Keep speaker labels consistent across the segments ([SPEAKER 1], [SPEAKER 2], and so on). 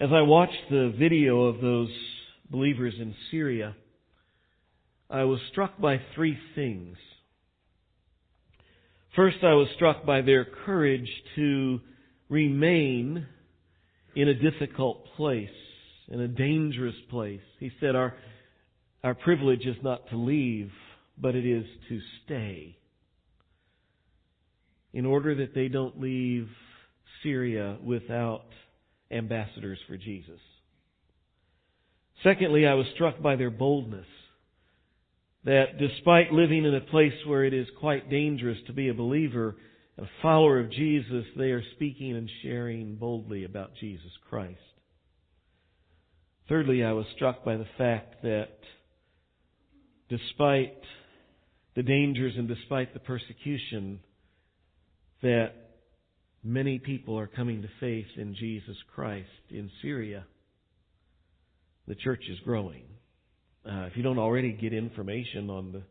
[SPEAKER 1] As I watched the video of those believers in Syria, I was struck by three things. First, I was struck by their courage to remain in a difficult place, in a dangerous place. He said, Our, our privilege is not to leave, but it is to stay. In order that they don't leave Syria without ambassadors for Jesus. Secondly, I was struck by their boldness. That despite living in a place where it is quite dangerous to be a believer, a follower of Jesus, they are speaking and sharing boldly about Jesus Christ. Thirdly, I was struck by the fact that despite the dangers and despite the persecution, that many people are coming to faith in Jesus Christ in Syria. The church is growing. Uh, if you don't already get information on the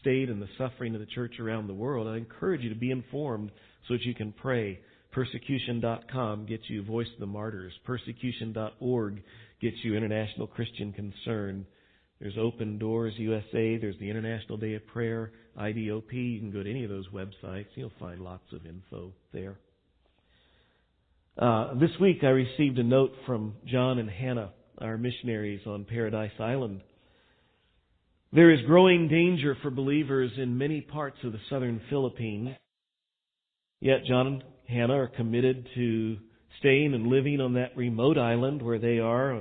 [SPEAKER 1] state and the suffering of the church around the world, I encourage you to be informed so that you can pray. Persecution.com gets you Voice of the Martyrs. Persecution.org gets you International Christian Concern. There's Open Doors USA. There's the International Day of Prayer, IDOP. You can go to any of those websites. You'll find lots of info there. Uh, this week I received a note from John and Hannah, our missionaries on Paradise Island. There is growing danger for believers in many parts of the southern Philippines. Yet John and Hannah are committed to staying and living on that remote island where they are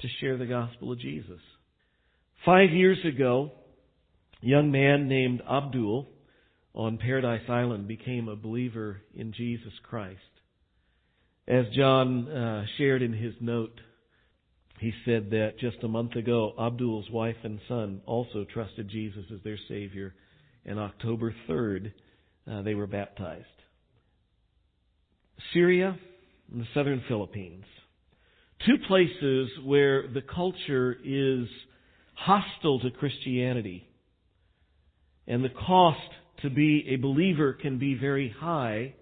[SPEAKER 1] to share the gospel of Jesus. Five years ago, a young man named Abdul on Paradise Island became a believer in Jesus Christ. As John uh, shared in his note, he said that just a month ago, Abdul's wife and son also trusted Jesus as their Savior, and October 3rd, uh, they were baptized. Syria and the southern Philippines. Two places where the culture is hostile to Christianity. And the cost to be a believer can be very high.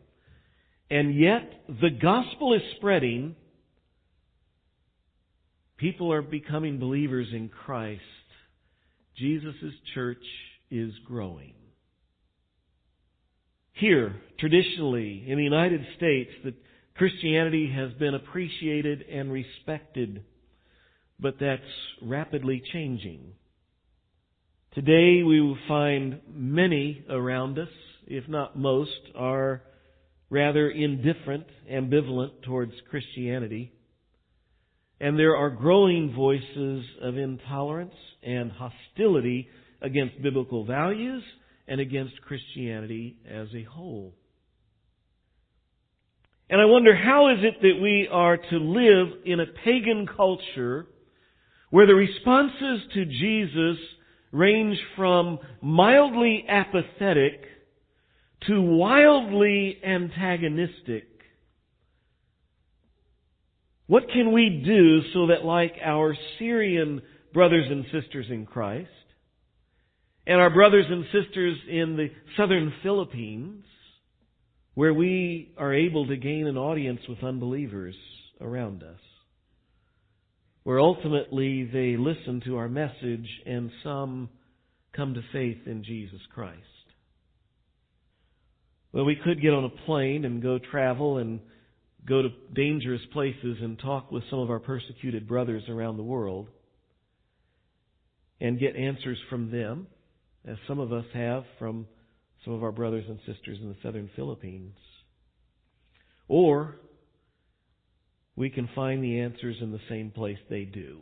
[SPEAKER 1] And yet, the gospel is spreading. People are becoming believers in Christ. Jesus' church is growing. Here, traditionally, in the United States, that Christianity has been appreciated and respected, but that's rapidly changing. Today we will find many around us, if not most, are rather indifferent, ambivalent towards Christianity. And there are growing voices of intolerance and hostility against biblical values and against Christianity as a whole. And I wonder how is it that we are to live in a pagan culture where the responses to Jesus range from mildly apathetic to wildly antagonistic. What can we do so that like our Syrian brothers and sisters in Christ and our brothers and sisters in the southern Philippines, where we are able to gain an audience with unbelievers around us, where ultimately they listen to our message and some come to faith in Jesus Christ. Well, we could get on a plane and go travel and go to dangerous places and talk with some of our persecuted brothers around the world and get answers from them, as some of us have from some of our brothers and sisters in the southern Philippines. Or we can find the answers in the same place they do.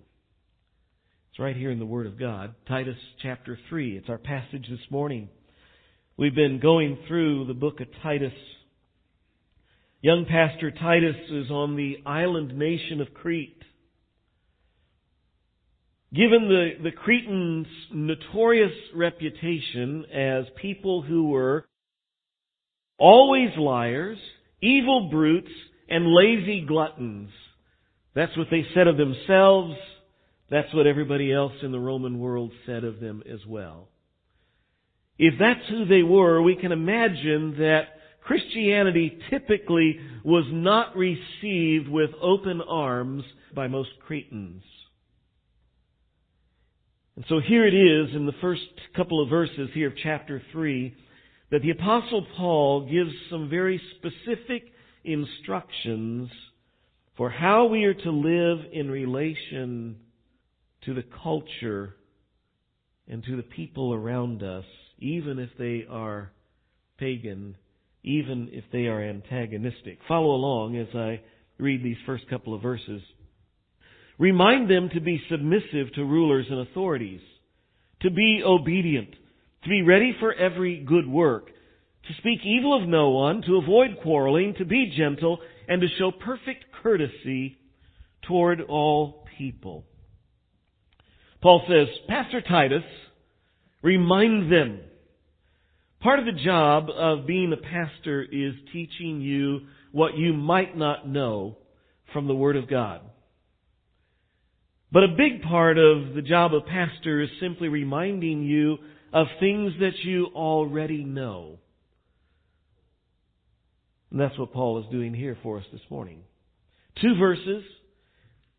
[SPEAKER 1] It's right here in the Word of God. Titus chapter 3. It's our passage this morning. We've been going through the book of Titus. Young Pastor Titus is on the island nation of Crete. Given the, the Cretans' notorious reputation as people who were always liars, evil brutes, and lazy gluttons. That's what they said of themselves. That's what everybody else in the Roman world said of them as well. If that's who they were, we can imagine that Christianity typically was not received with open arms by most Cretans. And so here it is in the first couple of verses here of chapter 3 that the apostle Paul gives some very specific instructions for how we are to live in relation to the culture and to the people around us, even if they are pagan, even if they are antagonistic. Follow along as I read these first couple of verses. Remind them to be submissive to rulers and authorities, to be obedient, to be ready for every good work, to speak evil of no one, to avoid quarreling, to be gentle, and to show perfect courtesy toward all people. Paul says, Pastor Titus, remind them. Part of the job of being a pastor is teaching you what you might not know from the Word of God. But a big part of the job of pastor is simply reminding you of things that you already know. And that's what Paul is doing here for us this morning. Two verses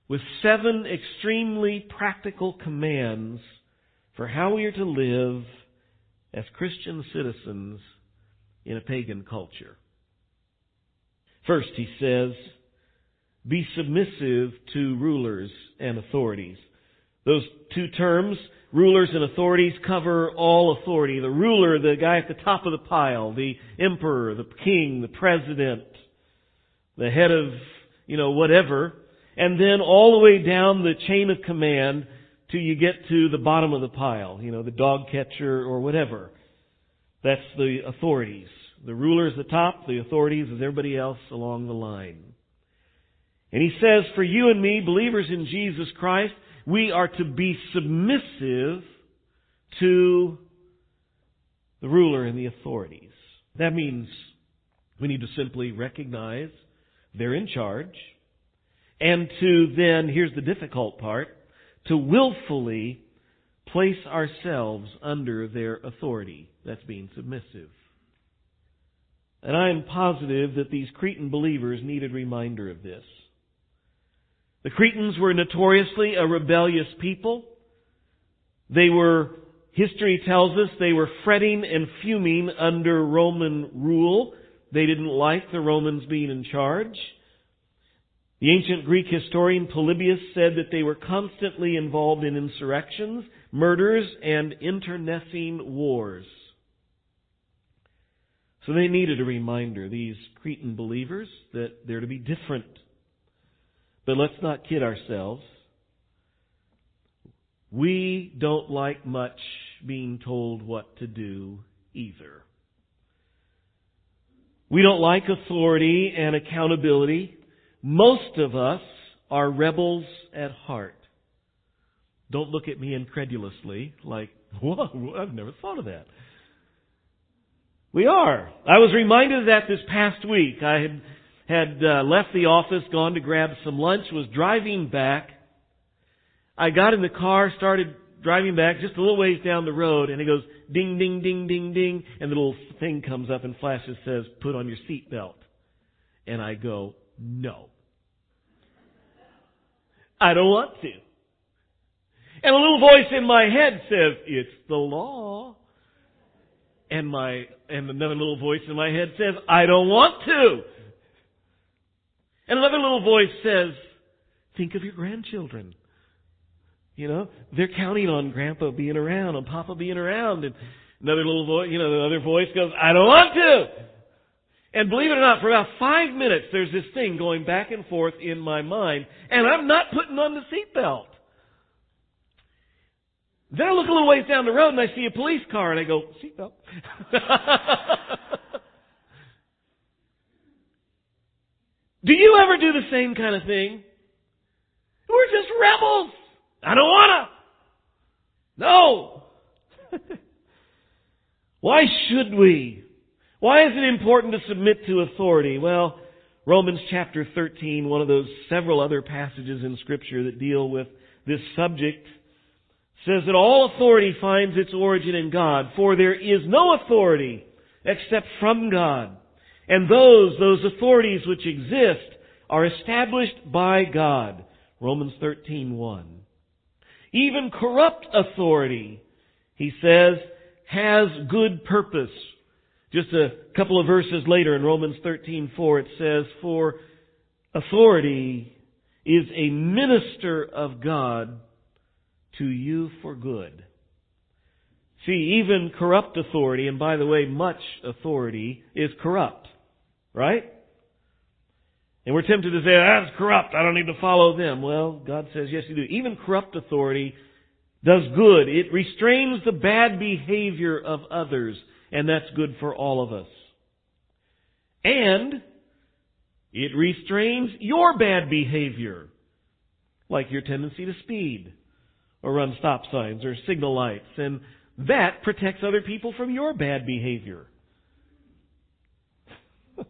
[SPEAKER 1] with seven extremely practical commands for how we are to live as Christian citizens in a pagan culture. First, he says, be submissive to rulers and authorities. Those two terms, rulers and authorities, cover all authority. The ruler, the guy at the top of the pile, the emperor, the king, the president, the head of, you know, whatever. And then all the way down the chain of command till you get to the bottom of the pile, you know, the dog catcher or whatever. That's the authorities. The ruler's the top, the authorities is everybody else along the line. And he says, for you and me, believers in Jesus Christ, we are to be submissive to the ruler and the authorities. That means we need to simply recognize they're in charge and to then, here's the difficult part, to willfully place ourselves under their authority. That's being submissive. And I am positive that these Cretan believers needed reminder of this. The Cretans were notoriously a rebellious people. They were, history tells us, they were fretting and fuming under Roman rule. They didn't like the Romans being in charge. The ancient Greek historian Polybius said that they were constantly involved in insurrections, murders, and internecine wars. So they needed a reminder, these Cretan believers, that they're to be different but let's not kid ourselves. We don't like much being told what to do either. We don't like authority and accountability. Most of us are rebels at heart. Don't look at me incredulously like, whoa, I've never thought of that. We are. I was reminded of that this past week. I had had uh, left the office, gone to grab some lunch, was driving back. I got in the car, started driving back just a little ways down the road, and it goes ding, ding, ding, ding, ding, and the little thing comes up and flashes says, put on your seatbelt. And I go, no. I don't want to. And a little voice in my head says, it's the law. And my, and another little voice in my head says, I don't want to. And another little voice says, think of your grandchildren. You know, they're counting on grandpa being around, on papa being around. And another little voice, you know, the other voice goes, I don't want to. And believe it or not, for about five minutes, there's this thing going back and forth in my mind, and I'm not putting on the seatbelt. Then I look a little ways down the road and I see a police car and I go, seatbelt. Do you ever do the same kind of thing? We're just rebels. I don't wanna. No. Why should we? Why is it important to submit to authority? Well, Romans chapter 13, one of those several other passages in scripture that deal with this subject, says that all authority finds its origin in God, for there is no authority except from God. And those, those authorities which exist are established by God. Romans 13:1. Even corrupt authority, he says, has good purpose. Just a couple of verses later in Romans 13:4 it says, "For authority is a minister of God to you for good." See, even corrupt authority, and by the way, much authority is corrupt. Right? And we're tempted to say, that's corrupt, I don't need to follow them. Well, God says, yes you do. Even corrupt authority does good. It restrains the bad behavior of others, and that's good for all of us. And it restrains your bad behavior, like your tendency to speed, or run stop signs, or signal lights, and that protects other people from your bad behavior.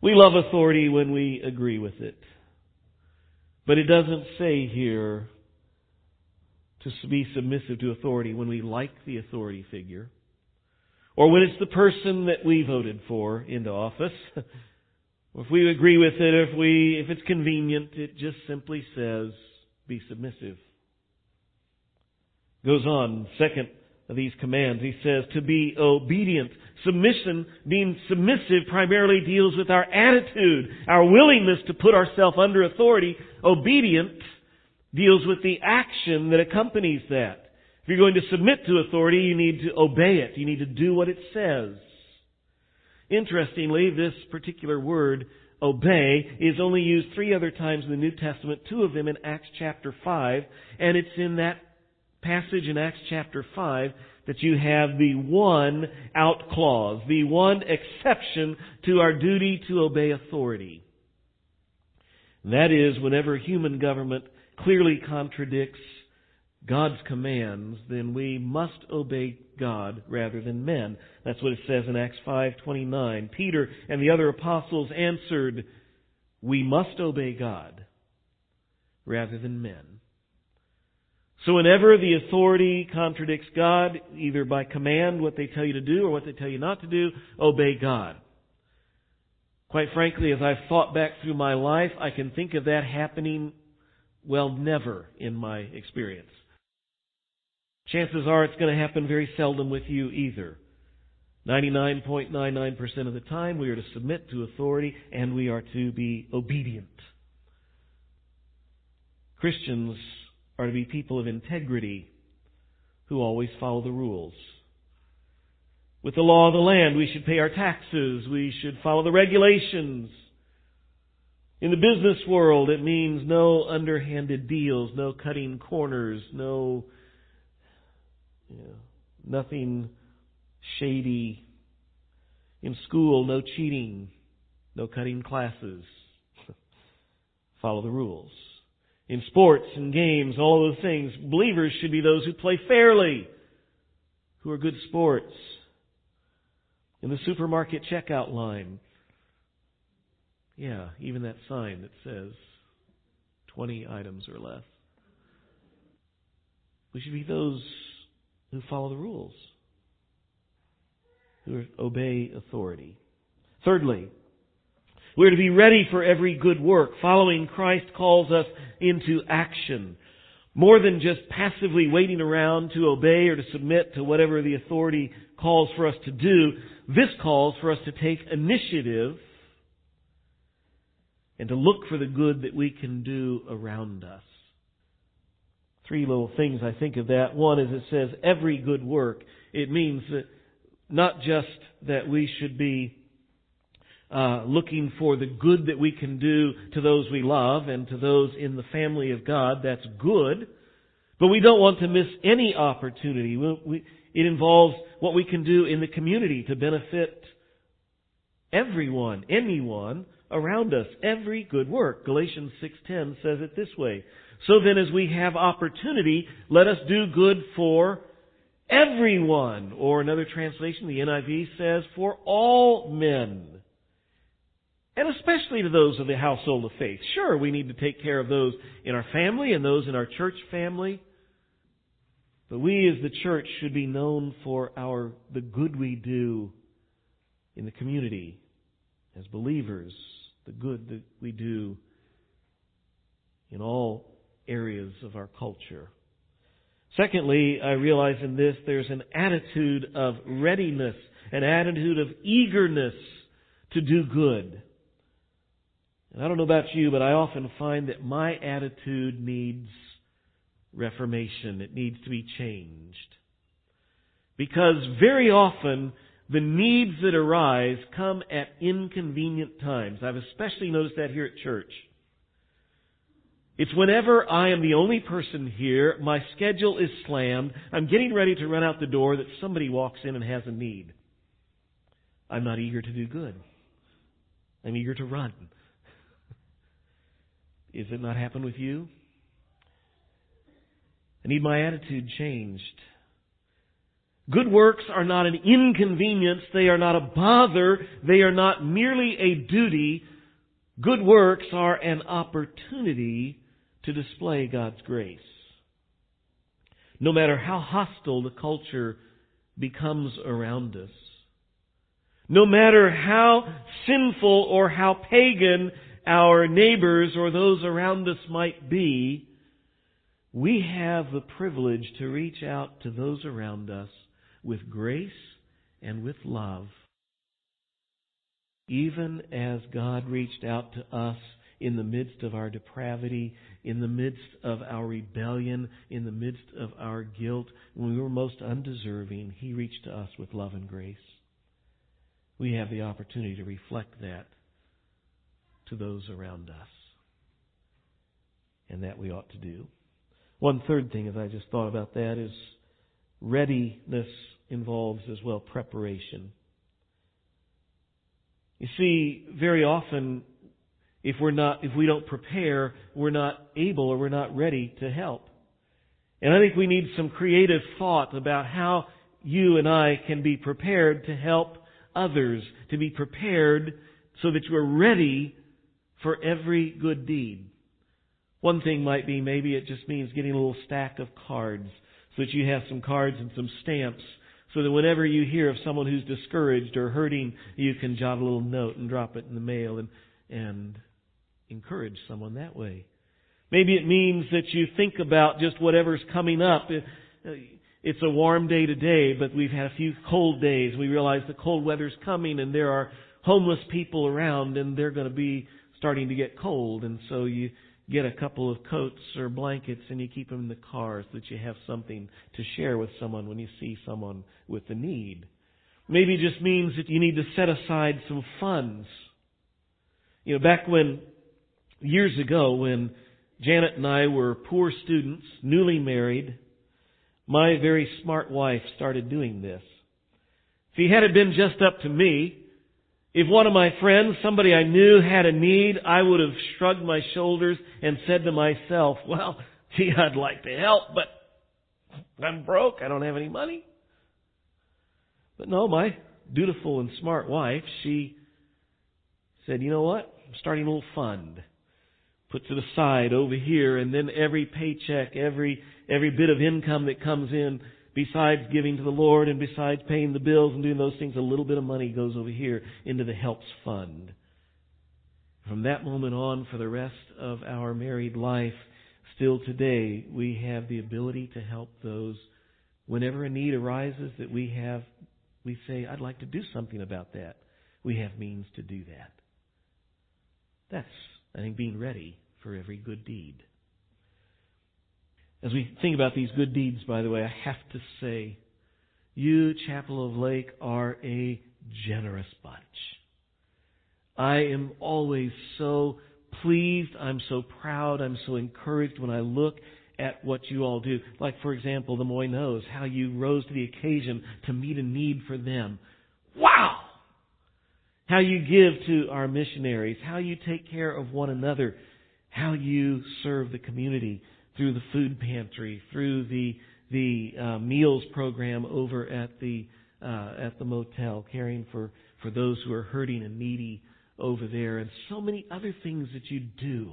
[SPEAKER 1] we love authority when we agree with it. But it doesn't say here to be submissive to authority when we like the authority figure, or when it's the person that we voted for into office. Or if we agree with it, if we, if it's convenient, it just simply says, be submissive. Goes on, second of these commands, he says to be obedient. Submission, being submissive, primarily deals with our attitude, our willingness to put ourselves under authority. Obedient deals with the action that accompanies that. If you're going to submit to authority, you need to obey it. You need to do what it says. Interestingly, this particular word, obey, is only used three other times in the New Testament, two of them in Acts chapter 5, and it's in that passage in Acts chapter 5 that you have the one out clause, the one exception to our duty to obey authority. That is, whenever human government clearly contradicts God's commands, then we must obey God rather than men. That's what it says in Acts 5:29. Peter and the other apostles answered, "We must obey God rather than men." So whenever the authority contradicts God, either by command, what they tell you to do, or what they tell you not to do, obey God. Quite frankly, as I've thought back through my life, I can think of that happening well, never in my experience. Chances are it's going to happen very seldom with you either. 99.99% of the time we are to submit to authority and we are to be obedient. Christians are to be people of integrity who always follow the rules. With the law of the land, we should pay our taxes. We should follow the regulations. In the business world, it means no underhanded deals, no cutting corners, no, nothing shady. In school, no cheating, no cutting classes. Follow the rules. In sports and games, all of those things, believers should be those who play fairly, who are good sports. In the supermarket checkout line, yeah, even that sign that says 20 items or less. We should be those who follow the rules, who obey authority. Thirdly, we're to be ready for every good work. Following Christ calls us into action. More than just passively waiting around to obey or to submit to whatever the authority calls for us to do, this calls for us to take initiative and to look for the good that we can do around us. Three little things I think of that. One is it says every good work. It means that not just that we should be uh, looking for the good that we can do to those we love and to those in the family of God. That's good. But we don't want to miss any opportunity. We, we, it involves what we can do in the community to benefit everyone, anyone around us. Every good work. Galatians 6:10 says it this way. So then as we have opportunity, let us do good for everyone. Or another translation, the NIV says, for all men. And especially to those of the household of faith. Sure, we need to take care of those in our family and those in our church family. But we as the church should be known for our, the good we do in the community, as believers, the good that we do in all areas of our culture. Secondly, I realize in this there's an attitude of readiness, an attitude of eagerness to do good. And I don't know about you, but I often find that my attitude needs reformation. It needs to be changed. Because very often the needs that arise come at inconvenient times. I've especially noticed that here at church. It's whenever I am the only person here, my schedule is slammed, I'm getting ready to run out the door that somebody walks in and has a need. I'm not eager to do good. I'm eager to run. Is it not happen with you? I need my attitude changed. Good works are not an inconvenience. They are not a bother. They are not merely a duty. Good works are an opportunity to display God's grace. No matter how hostile the culture becomes around us, no matter how sinful or how pagan our neighbors or those around us might be, we have the privilege to reach out to those around us with grace and with love, even as God reached out to us in the midst of our depravity, in the midst of our rebellion, in the midst of our guilt, when we were most undeserving, He reached to us with love and grace. We have the opportunity to reflect that to those around us. And that we ought to do. One third thing, as I just thought about that, is readiness involves as well preparation. You see, very often if we're not, if we don't prepare, we're not able or we're not ready to help. And I think we need some creative thought about how you and I can be prepared to help others, to be prepared so that you are ready for every good deed. One thing might be maybe it just means getting a little stack of cards so that you have some cards and some stamps so that whenever you hear of someone who's discouraged or hurting, you can jot a little note and drop it in the mail and, and encourage someone that way. Maybe it means that you think about just whatever's coming up. Uh, it's a warm day today, but we've had a few cold days. We realize the cold weather's coming and there are homeless people around and they're going to be starting to get cold. And so you get a couple of coats or blankets and you keep them in the car so that you have something to share with someone when you see someone with a need. Maybe it just means that you need to set aside some funds. You know, back when years ago when Janet and I were poor students, newly married, my very smart wife started doing this. Had it been just up to me, if one of my friends, somebody I knew had a need, I would have shrugged my shoulders and said to myself, well, gee, I'd like to help, but I'm broke. I don't have any money. But no, my dutiful and smart wife, she said, you know what? I'm starting a little fund puts it aside over here, and then every paycheck, every every bit of income that comes in, besides giving to the Lord and besides paying the bills and doing those things, a little bit of money goes over here into the helps fund. From that moment on, for the rest of our married life, still today, we have the ability to help those. Whenever a need arises that we have, we say, I'd like to do something about that. We have means to do that. That's, I think, being ready for every good deed. As we think about these good deeds, by the way, I have to say, you, Chapel of Lake, are a generous bunch. I am always so pleased, I'm so proud, I'm so encouraged when I look at what you all do. Like, for example, the Moinos, how you rose to the occasion to meet a need for them. Wow! How you give to our missionaries, how you take care of one another how you serve the community through the food pantry, through the the uh, meals program over at the uh, at the motel, caring for for those who are hurting and needy over there, and so many other things that you do.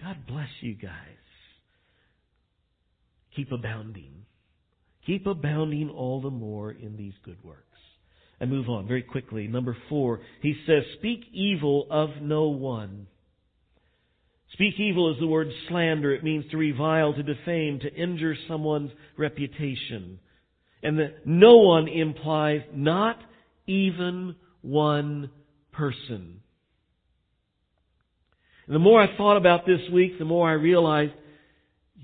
[SPEAKER 1] God bless you guys. Keep abounding. Keep abounding all the more in these good works. And move on very quickly. Number four, he says, speak evil of no one. Speak evil is the word slander. It means to revile, to defame, to injure someone's reputation. And the no one implies not even one person. And the more I thought about this week, the more I realized,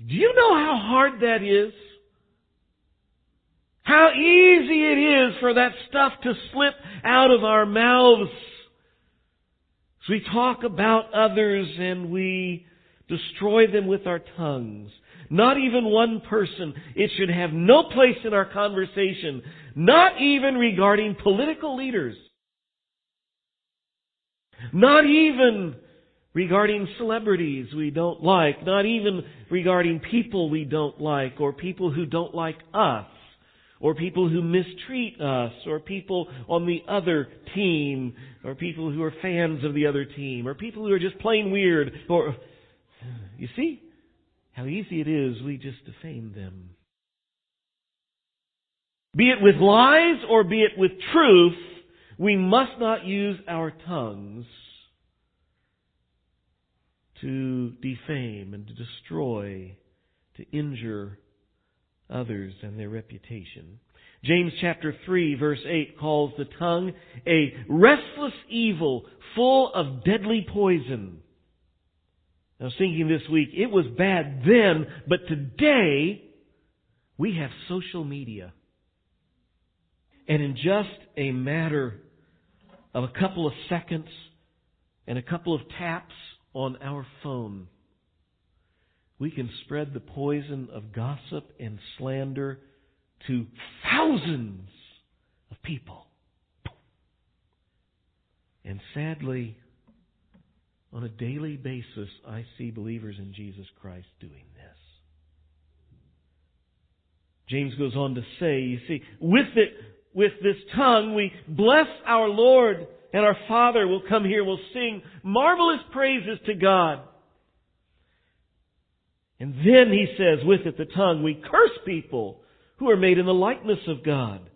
[SPEAKER 1] do you know how hard that is? How easy it is for that stuff to slip out of our mouths. So we talk about others and we destroy them with our tongues. Not even one person. It should have no place in our conversation. Not even regarding political leaders. Not even regarding celebrities we don't like. Not even regarding people we don't like or people who don't like us or people who mistreat us, or people on the other team, or people who are fans of the other team, or people who are just plain weird, or, you see how easy it is, we just defame them. Be it with lies or be it with truth, we must not use our tongues to defame and to destroy, to injure others and their reputation. James chapter 3 verse 8 calls the tongue a restless evil full of deadly poison. I was thinking this week, it was bad then, but today we have social media. And in just a matter of a couple of seconds and a couple of taps on our phone, we can spread the poison of gossip and slander to thousands of people. And sadly, on a daily basis, I see believers in Jesus Christ doing this. James goes on to say, you see, with it, with this tongue, we bless our Lord and our Father We'll come here, we'll sing marvelous praises to God. And then he says, with it the tongue, we curse people who are made in the likeness of God.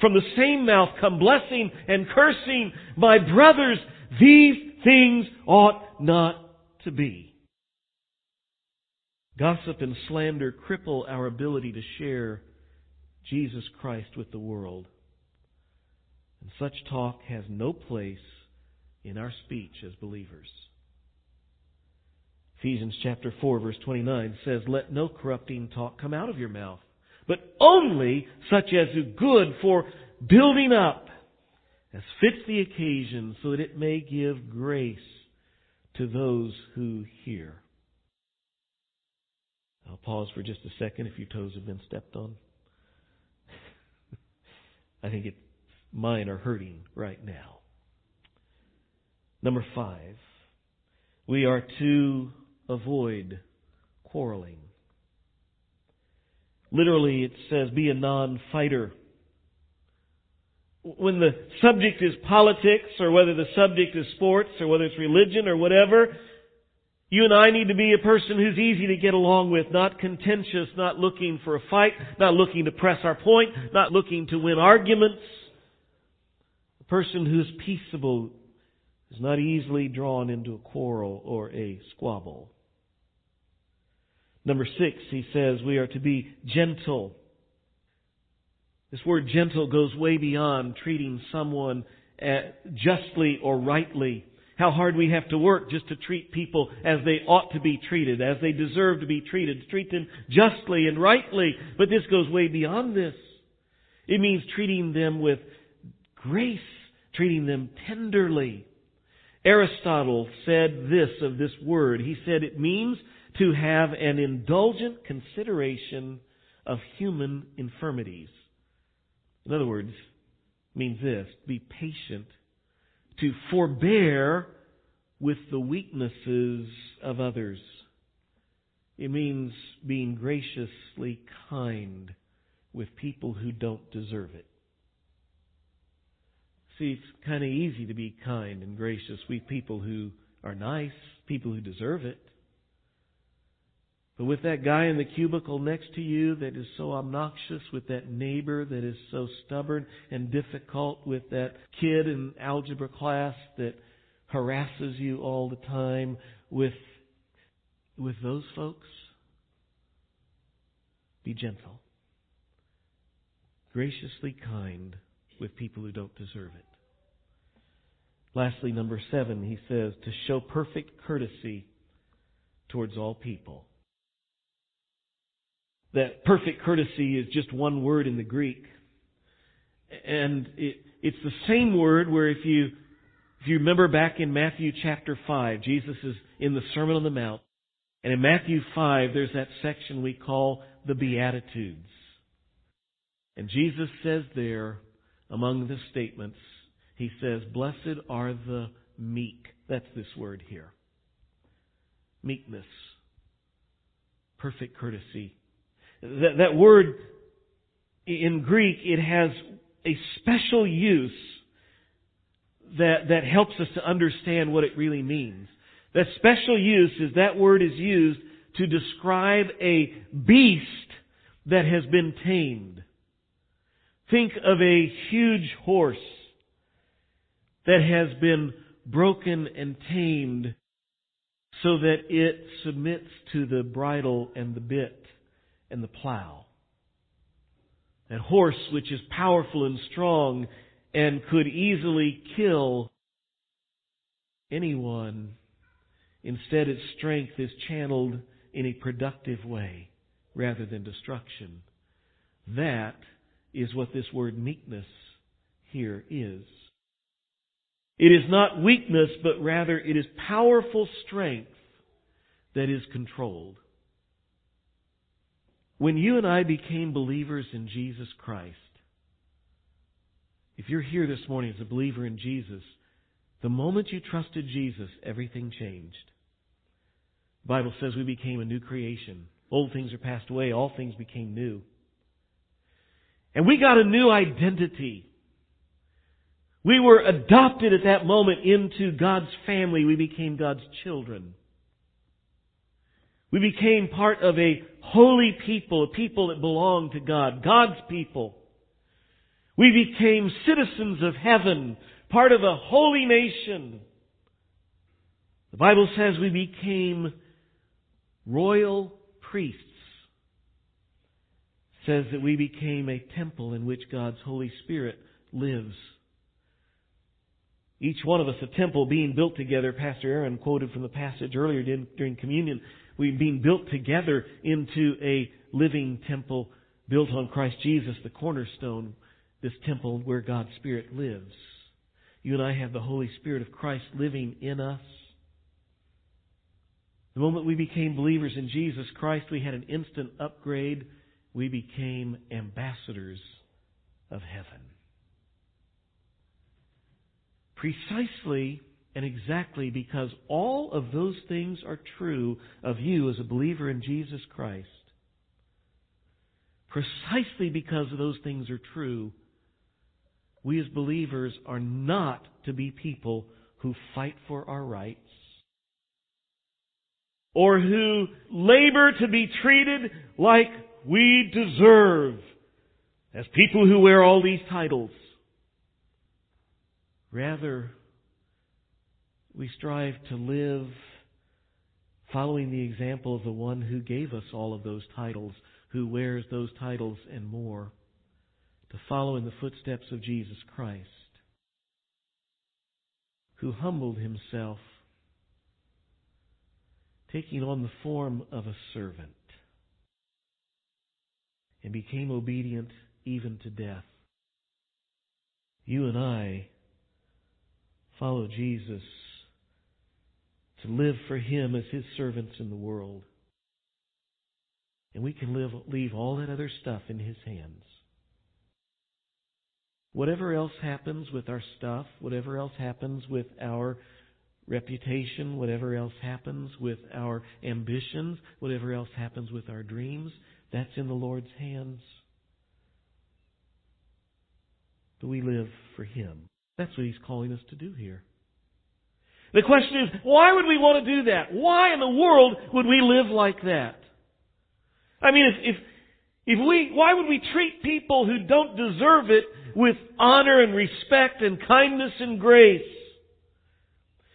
[SPEAKER 1] From the same mouth come blessing and cursing. My brothers, these things ought not to be. Gossip and slander cripple our ability to share Jesus Christ with the world. And such talk has no place in our speech as believers. Ephesians chapter 4 verse 29 says, Let no corrupting talk come out of your mouth, but only such as is good for building up, as fits the occasion, so that it may give grace to those who hear. I'll pause for just a second if your toes have been stepped on. I think it, mine are hurting right now. Number five, we are to avoid quarreling. Literally, it says, be a non-fighter. When the subject is politics, or whether the subject is sports, or whether it's religion, or whatever, you and I need to be a person who's easy to get along with, not contentious, not looking for a fight, not looking to press our point, not looking to win arguments. A person who's peaceable is not easily drawn into a quarrel or a squabble. Number six, he says we are to be gentle. This word gentle goes way beyond treating someone uh, justly or rightly. How hard we have to work just to treat people as they ought to be treated, as they deserve to be treated, to treat them justly and rightly. But this goes way beyond this. It means treating them with grace, treating them tenderly. Aristotle said this of this word. He said it means to have an indulgent consideration of human infirmities. In other words, means this, be patient, to forbear with the weaknesses of others. It means being graciously kind with people who don't deserve it. See, it's kind of easy to be kind and gracious with people who are nice, people who deserve it. But with that guy in the cubicle next to you that is so obnoxious, with that neighbor that is so stubborn and difficult, with that kid in algebra class that harasses you all the time, with, with those folks, be gentle. Graciously kind with people who don't deserve it. Lastly, number seven, he says, to show perfect courtesy towards all people that perfect courtesy is just one word in the Greek. And it, it's the same word where if you, if you remember back in Matthew chapter 5, Jesus is in the Sermon on the Mount. And in Matthew 5, there's that section we call the Beatitudes. And Jesus says there, among the statements, He says, Blessed are the meek. That's this word here. Meekness. Perfect courtesy that, that word in Greek, it has a special use that, that helps us to understand what it really means. That special use is that word is used to describe a beast that has been tamed. Think of a huge horse that has been broken and tamed so that it submits to the bridle and the bit and the plow. That horse, which is powerful and strong and could easily kill anyone, instead its strength is channeled in a productive way rather than destruction. That is what this word meekness here is. It is not weakness, but rather it is powerful strength that is controlled. When you and I became believers in Jesus Christ, if you're here this morning as a believer in Jesus, the moment you trusted Jesus, everything changed. The Bible says we became a new creation. Old things are passed away, all things became new. And we got a new identity. We were adopted at that moment into God's family. We became God's children. We became part of a holy people, a people that belonged to God, God's people. We became citizens of heaven, part of a holy nation. The Bible says we became royal priests. It says that we became a temple in which God's Holy Spirit lives. Each one of us a temple being built together. Pastor Aaron quoted from the passage earlier during communion We've been built together into a living temple built on Christ Jesus, the cornerstone, this temple where God's Spirit lives. You and I have the Holy Spirit of Christ living in us. The moment we became believers in Jesus Christ, we had an instant upgrade. We became ambassadors of heaven. Precisely and exactly because all of those things are true of you as a believer in Jesus Christ. Precisely because those things are true, we as believers are not to be people who fight for our rights or who labor to be treated like we deserve as people who wear all these titles. Rather, we strive to live following the example of the one who gave us all of those titles, who wears those titles and more, to follow in the footsteps of Jesus Christ, who humbled himself, taking on the form of a servant, and became obedient even to death. You and I follow Jesus to live for Him as His servants in the world. And we can live, leave all that other stuff in His hands. Whatever else happens with our stuff, whatever else happens with our reputation, whatever else happens with our ambitions, whatever else happens with our dreams, that's in the Lord's hands. But we live for Him. That's what He's calling us to do here. The question is, why would we want to do that? Why in the world would we live like that? I mean, if, if, if we, why would we treat people who don't deserve it with honor and respect and kindness and grace?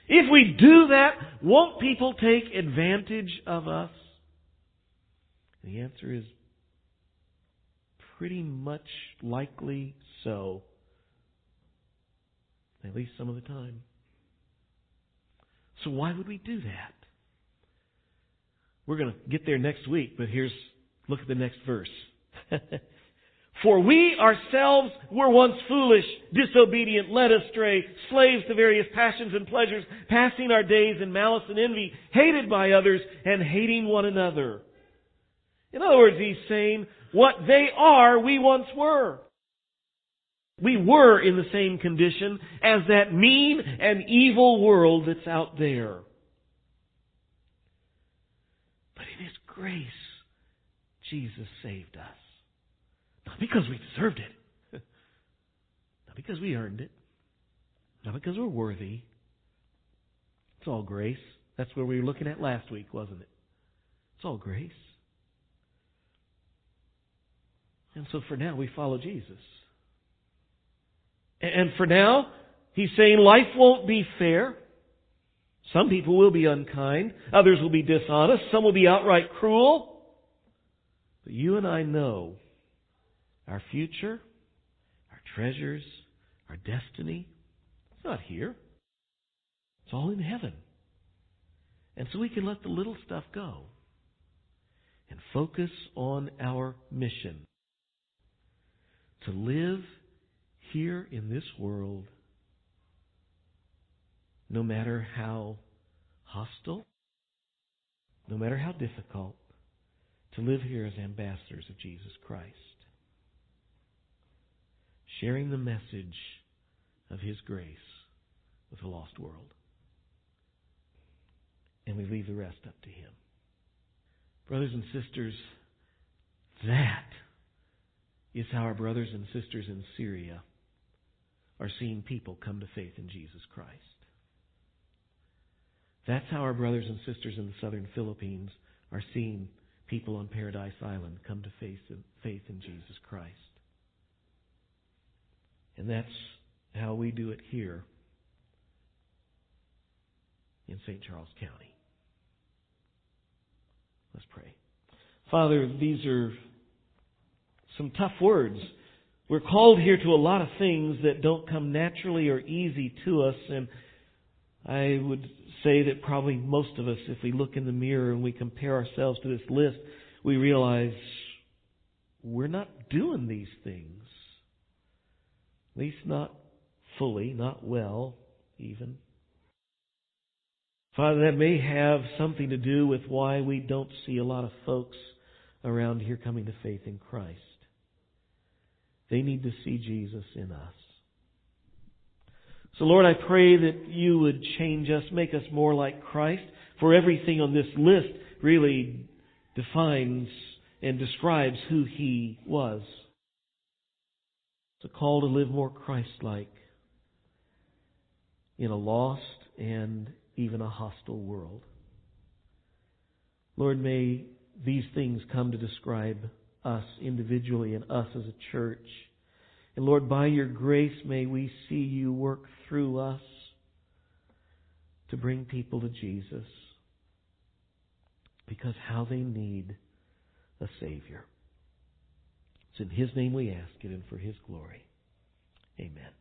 [SPEAKER 1] If we do that, won't people take advantage of us? The answer is pretty much likely so. At least some of the time. So why would we do that? We're going to get there next week, but here's, look at the next verse. For we ourselves were once foolish, disobedient, led astray, slaves to various passions and pleasures, passing our days in malice and envy, hated by others, and hating one another. In other words, he's saying, what they are, we once were. We were in the same condition as that mean and evil world that's out there. But in His grace, Jesus saved us. Not because we deserved it. Not because we earned it. Not because we're worthy. It's all grace. That's where we were looking at last week, wasn't it? It's all grace. And so for now, we follow Jesus. And for now, he's saying life won't be fair. Some people will be unkind. Others will be dishonest. Some will be outright cruel. But you and I know our future, our treasures, our destiny, it's not here. It's all in heaven. And so we can let the little stuff go and focus on our mission to live here in this world, no matter how hostile, no matter how difficult, to live here as ambassadors of Jesus Christ, sharing the message of His grace with a lost world. And we leave the rest up to Him. Brothers and sisters, that is how our brothers and sisters in Syria are seeing people come to faith in Jesus Christ. That's how our brothers and sisters in the southern Philippines are seeing people on Paradise Island come to faith in, faith in Jesus Christ. And that's how we do it here in St. Charles County. Let's pray. Father, these are some tough words. We're called here to a lot of things that don't come naturally or easy to us, and I would say that probably most of us, if we look in the mirror and we compare ourselves to this list, we realize we're not doing these things. At least not fully, not well, even. Father, that may have something to do with why we don't see a lot of folks around here coming to faith in Christ. They need to see Jesus in us. So Lord, I pray that you would change us, make us more like Christ, for everything on this list really defines and describes who He was. It's a call to live more Christ-like in a lost and even a hostile world. Lord, may these things come to describe us individually and us as a church. And Lord, by your grace, may we see you work through us to bring people to Jesus because how they need a Savior. It's in His name we ask it and for His glory. Amen.